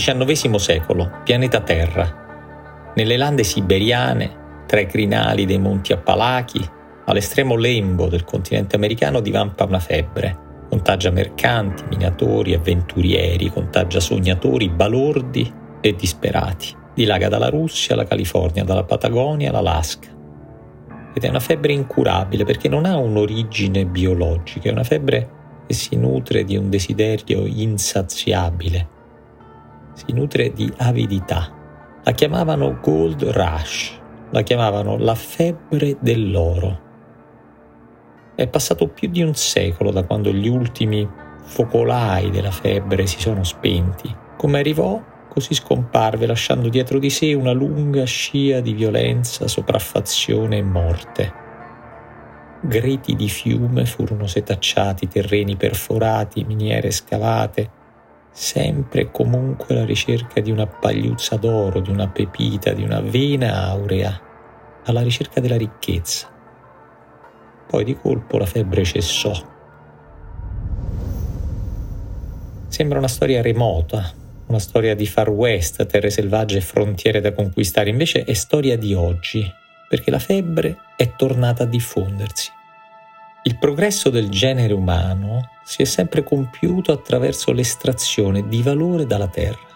XIX secolo, pianeta Terra. Nelle lande siberiane, tra i crinali dei monti Appalachi, all'estremo lembo del continente americano divampa una febbre. Contagia mercanti, minatori, avventurieri, contagia sognatori, balordi e disperati. Dilaga dalla Russia alla California, dalla Patagonia all'Alaska. Ed è una febbre incurabile perché non ha un'origine biologica, è una febbre che si nutre di un desiderio insaziabile, si nutre di avidità. La chiamavano Gold Rush, la chiamavano la febbre dell'oro. È passato più di un secolo da quando gli ultimi focolai della febbre si sono spenti. Come arrivò, così scomparve, lasciando dietro di sé una lunga scia di violenza, sopraffazione e morte. Greti di fiume furono setacciati, terreni perforati, miniere scavate, sempre e comunque alla ricerca di una pagliuzza d'oro, di una pepita, di una vena aurea, alla ricerca della ricchezza. Poi di colpo la febbre cessò. Sembra una storia remota, una storia di far west, terre selvagge e frontiere da conquistare, invece è storia di oggi, perché la febbre è tornata a diffondersi. Il progresso del genere umano si è sempre compiuto attraverso l'estrazione di valore dalla terra,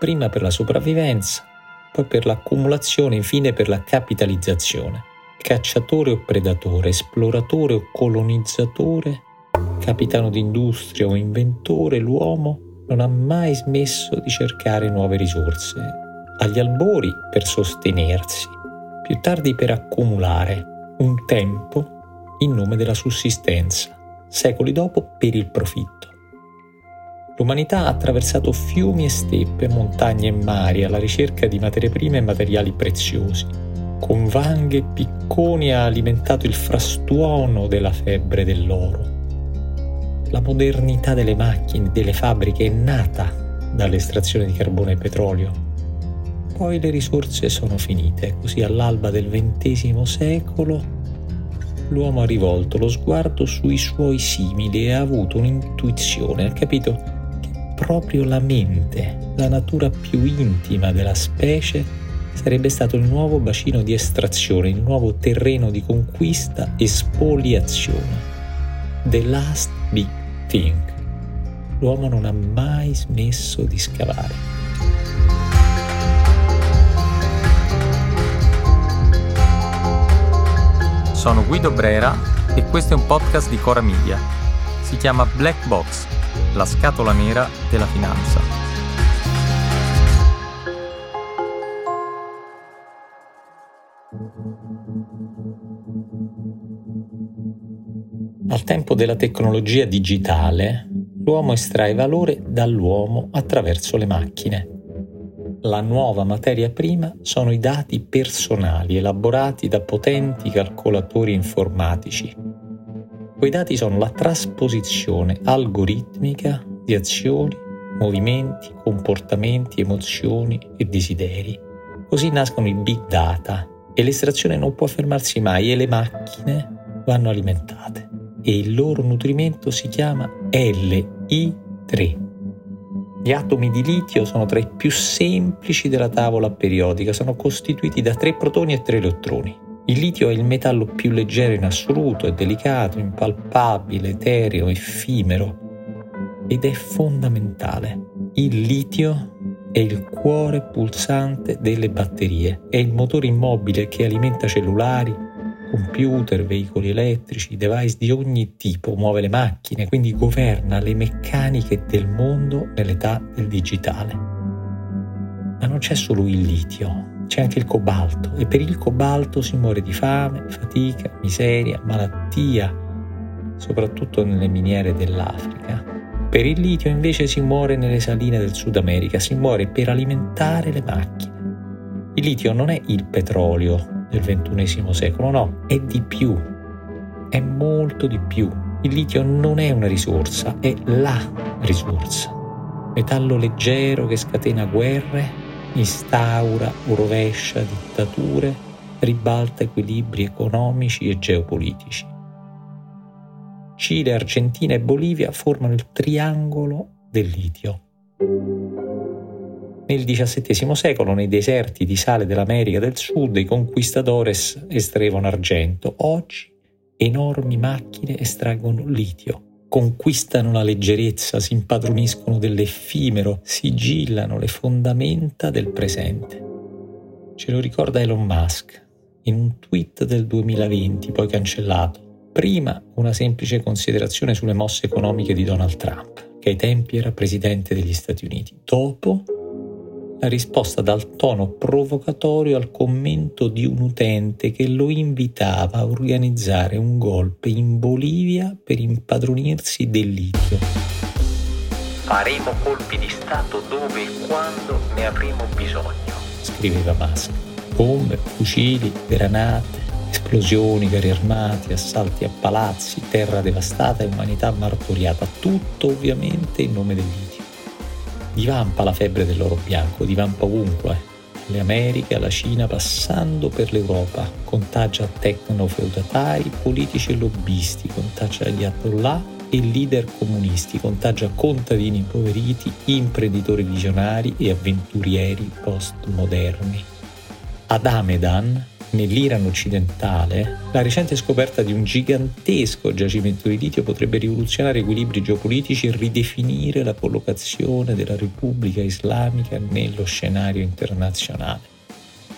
prima per la sopravvivenza, poi per l'accumulazione, infine per la capitalizzazione. Cacciatore o predatore, esploratore o colonizzatore, capitano d'industria o inventore, l'uomo non ha mai smesso di cercare nuove risorse, agli albori per sostenersi, più tardi per accumulare un tempo in nome della sussistenza, secoli dopo per il profitto. L'umanità ha attraversato fiumi e steppe, montagne e mari alla ricerca di materie prime e materiali preziosi. Con vanghe e picconi ha alimentato il frastuono della febbre dell'oro. La modernità delle macchine, delle fabbriche è nata dall'estrazione di carbone e petrolio. Poi le risorse sono finite, così all'alba del XX secolo l'uomo ha rivolto lo sguardo sui suoi simili e ha avuto un'intuizione, ha capito che proprio la mente, la natura più intima della specie, sarebbe stato il nuovo bacino di estrazione, il nuovo terreno di conquista e spoliazione. The last big thing. L'uomo non ha mai smesso di scavare. Sono Guido Brera e questo è un podcast di Cora Media. Si chiama Black Box, la scatola nera della finanza. Al tempo della tecnologia digitale, l'uomo estrae valore dall'uomo attraverso le macchine la nuova materia prima sono i dati personali elaborati da potenti calcolatori informatici. Quei dati sono la trasposizione algoritmica di azioni, movimenti, comportamenti, emozioni e desideri. Così nascono i big data e l'estrazione non può fermarsi mai e le macchine vanno alimentate e il loro nutrimento si chiama LI3 gli atomi di litio sono tra i più semplici della tavola periodica, sono costituiti da tre protoni e tre elettroni. Il litio è il metallo più leggero in assoluto, è delicato, impalpabile, etereo, effimero ed è fondamentale. Il litio è il cuore pulsante delle batterie, è il motore immobile che alimenta cellulari, computer, veicoli elettrici, device di ogni tipo, muove le macchine, quindi governa le meccaniche del mondo nell'età del digitale. Ma non c'è solo il litio, c'è anche il cobalto e per il cobalto si muore di fame, fatica, miseria, malattia, soprattutto nelle miniere dell'Africa. Per il litio invece si muore nelle saline del Sud America, si muore per alimentare le macchine. Il litio non è il petrolio del XXI secolo, no, è di più, è molto di più. Il litio non è una risorsa, è la risorsa. Metallo leggero che scatena guerre, instaura o rovescia dittature, ribalta equilibri economici e geopolitici. Cile, Argentina e Bolivia formano il triangolo del litio. Nel XVII secolo, nei deserti di sale dell'America del Sud, i conquistadores estraevano argento. Oggi enormi macchine estraggono litio, conquistano la leggerezza, si impadroniscono dell'effimero, sigillano le fondamenta del presente. Ce lo ricorda Elon Musk in un tweet del 2020, poi cancellato. Prima una semplice considerazione sulle mosse economiche di Donald Trump, che ai tempi era presidente degli Stati Uniti. Dopo la risposta dal tono provocatorio al commento di un utente che lo invitava a organizzare un golpe in Bolivia per impadronirsi del litio. Faremo colpi di Stato dove e quando ne avremo bisogno, scriveva Musk. Bombe, fucili, granate, esplosioni, carri armati, assalti a palazzi, terra devastata e umanità martoriata, tutto ovviamente in nome del litio divampa la febbre dell'oro bianco, divampa ovunque, le Americhe, alla Cina, passando per l'Europa, contagia tecno-feudatari, politici e lobbisti, contagia gli atollah e leader comunisti, contagia contadini impoveriti, imprenditori visionari e avventurieri postmoderni. Ad Amedan, Nell'Iran occidentale, la recente scoperta di un gigantesco giacimento di litio potrebbe rivoluzionare equilibri geopolitici e ridefinire la collocazione della Repubblica Islamica nello scenario internazionale.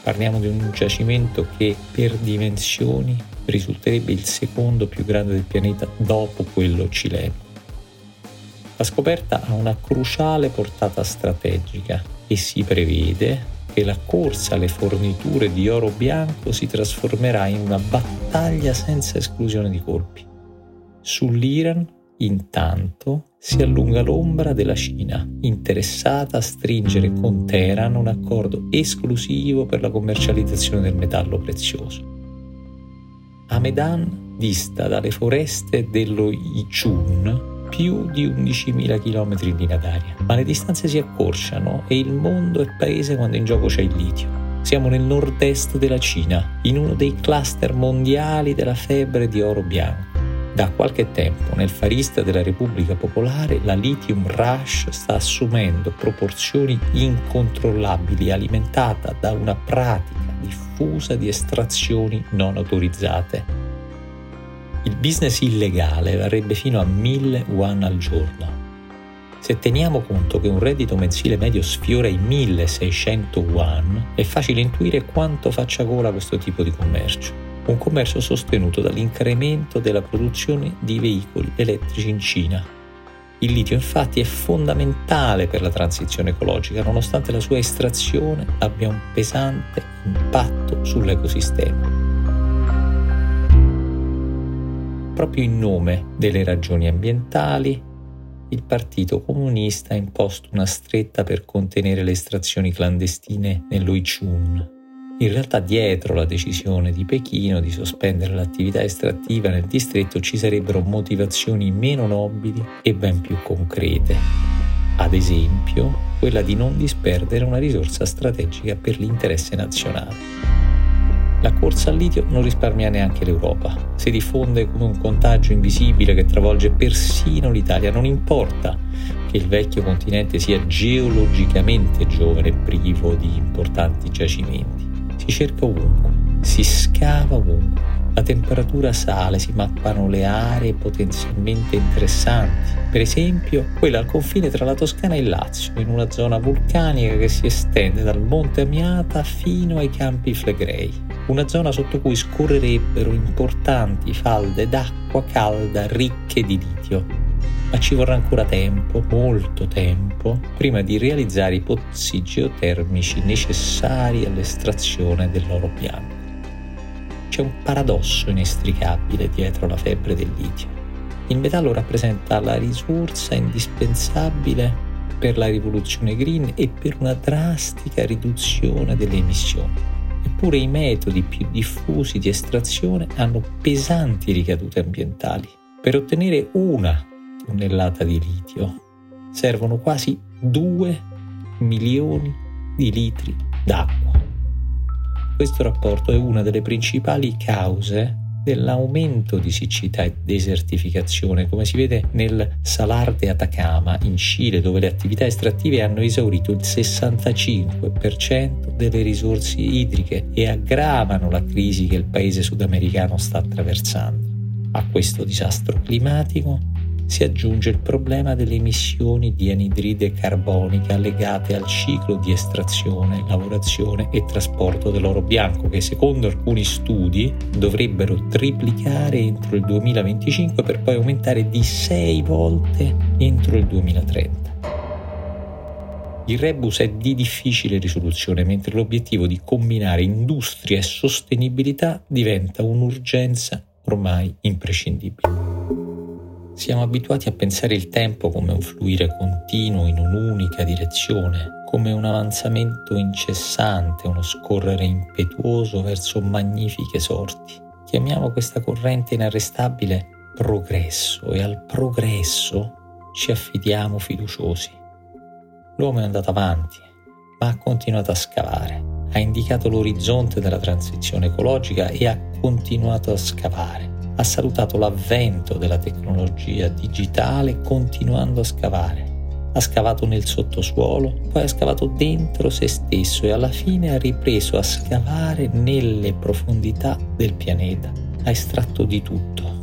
Parliamo di un giacimento che per dimensioni risulterebbe il secondo più grande del pianeta dopo quello cileno. La scoperta ha una cruciale portata strategica e si prevede che la corsa alle forniture di oro bianco si trasformerà in una battaglia senza esclusione di colpi. Sull'Iran, intanto, si allunga l'ombra della Cina, interessata a stringere con Teheran un accordo esclusivo per la commercializzazione del metallo prezioso. Amedan dista dalle foreste dello Ichun più di 11.000 km in linea d'aria, ma le distanze si accorciano e il mondo è paese quando in gioco c'è il litio. Siamo nel nord-est della Cina, in uno dei cluster mondiali della febbre di oro bianco. Da qualche tempo nel farista della Repubblica Popolare la lithium rush sta assumendo proporzioni incontrollabili alimentata da una pratica diffusa di estrazioni non autorizzate il business illegale varrebbe fino a 1000 yuan al giorno. Se teniamo conto che un reddito mensile medio sfiora i 1600 yuan, è facile intuire quanto faccia gola questo tipo di commercio. Un commercio sostenuto dall'incremento della produzione di veicoli elettrici in Cina. Il litio infatti è fondamentale per la transizione ecologica, nonostante la sua estrazione abbia un pesante impatto sull'ecosistema. Proprio in nome delle ragioni ambientali, il Partito Comunista ha imposto una stretta per contenere le estrazioni clandestine nell'Oichun. In realtà dietro la decisione di Pechino di sospendere l'attività estrattiva nel distretto ci sarebbero motivazioni meno nobili e ben più concrete. Ad esempio, quella di non disperdere una risorsa strategica per l'interesse nazionale. La corsa al litio non risparmia neanche l'Europa. Si diffonde come un contagio invisibile che travolge persino l'Italia. Non importa che il vecchio continente sia geologicamente giovane e privo di importanti giacimenti. Si cerca ovunque, si scava ovunque la temperatura sale, si mappano le aree potenzialmente interessanti, per esempio quella al confine tra la Toscana e il Lazio, in una zona vulcanica che si estende dal Monte Amiata fino ai Campi Flegrei, una zona sotto cui scorrerebbero importanti falde d'acqua calda ricche di litio. Ma ci vorrà ancora tempo, molto tempo, prima di realizzare i pozzi geotermici necessari all'estrazione dell'oro bianco c'è un paradosso inestricabile dietro la febbre del litio. Il metallo rappresenta la risorsa indispensabile per la rivoluzione green e per una drastica riduzione delle emissioni. Eppure i metodi più diffusi di estrazione hanno pesanti ricadute ambientali. Per ottenere una tonnellata di litio servono quasi 2 milioni di litri d'acqua. Questo rapporto è una delle principali cause dell'aumento di siccità e desertificazione, come si vede nel Salar de Atacama in Cile, dove le attività estrattive hanno esaurito il 65% delle risorse idriche e aggravano la crisi che il paese sudamericano sta attraversando. A questo disastro climatico si aggiunge il problema delle emissioni di anidride carbonica legate al ciclo di estrazione, lavorazione e trasporto dell'oro bianco che secondo alcuni studi dovrebbero triplicare entro il 2025 per poi aumentare di 6 volte entro il 2030. Il rebus è di difficile risoluzione, mentre l'obiettivo di combinare industria e sostenibilità diventa un'urgenza ormai imprescindibile. Siamo abituati a pensare il tempo come un fluire continuo in un'unica direzione, come un avanzamento incessante, uno scorrere impetuoso verso magnifiche sorti. Chiamiamo questa corrente inarrestabile progresso e al progresso ci affidiamo fiduciosi. L'uomo è andato avanti, ma ha continuato a scavare, ha indicato l'orizzonte della transizione ecologica e ha continuato a scavare ha salutato l'avvento della tecnologia digitale continuando a scavare. Ha scavato nel sottosuolo, poi ha scavato dentro se stesso e alla fine ha ripreso a scavare nelle profondità del pianeta. Ha estratto di tutto.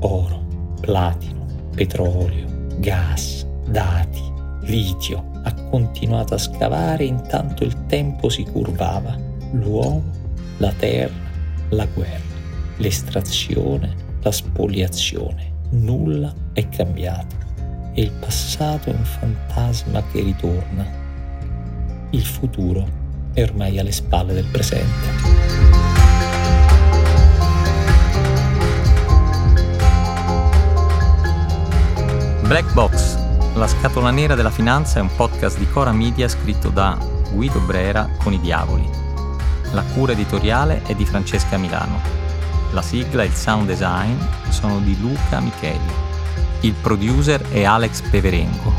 Oro, platino, petrolio, gas, dati, litio. Ha continuato a scavare intanto il tempo si curvava. L'uomo, la terra, la guerra l'estrazione, la spoliazione. Nulla è cambiato e il passato è un fantasma che ritorna. Il futuro è ormai alle spalle del presente. Black Box, la scatola nera della finanza è un podcast di Cora Media scritto da Guido Brera con i diavoli. La cura editoriale è di Francesca Milano. La sigla e il sound design sono di Luca Micheli. Il producer è Alex Peverengo.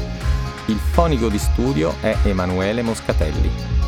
Il fonico di studio è Emanuele Moscatelli.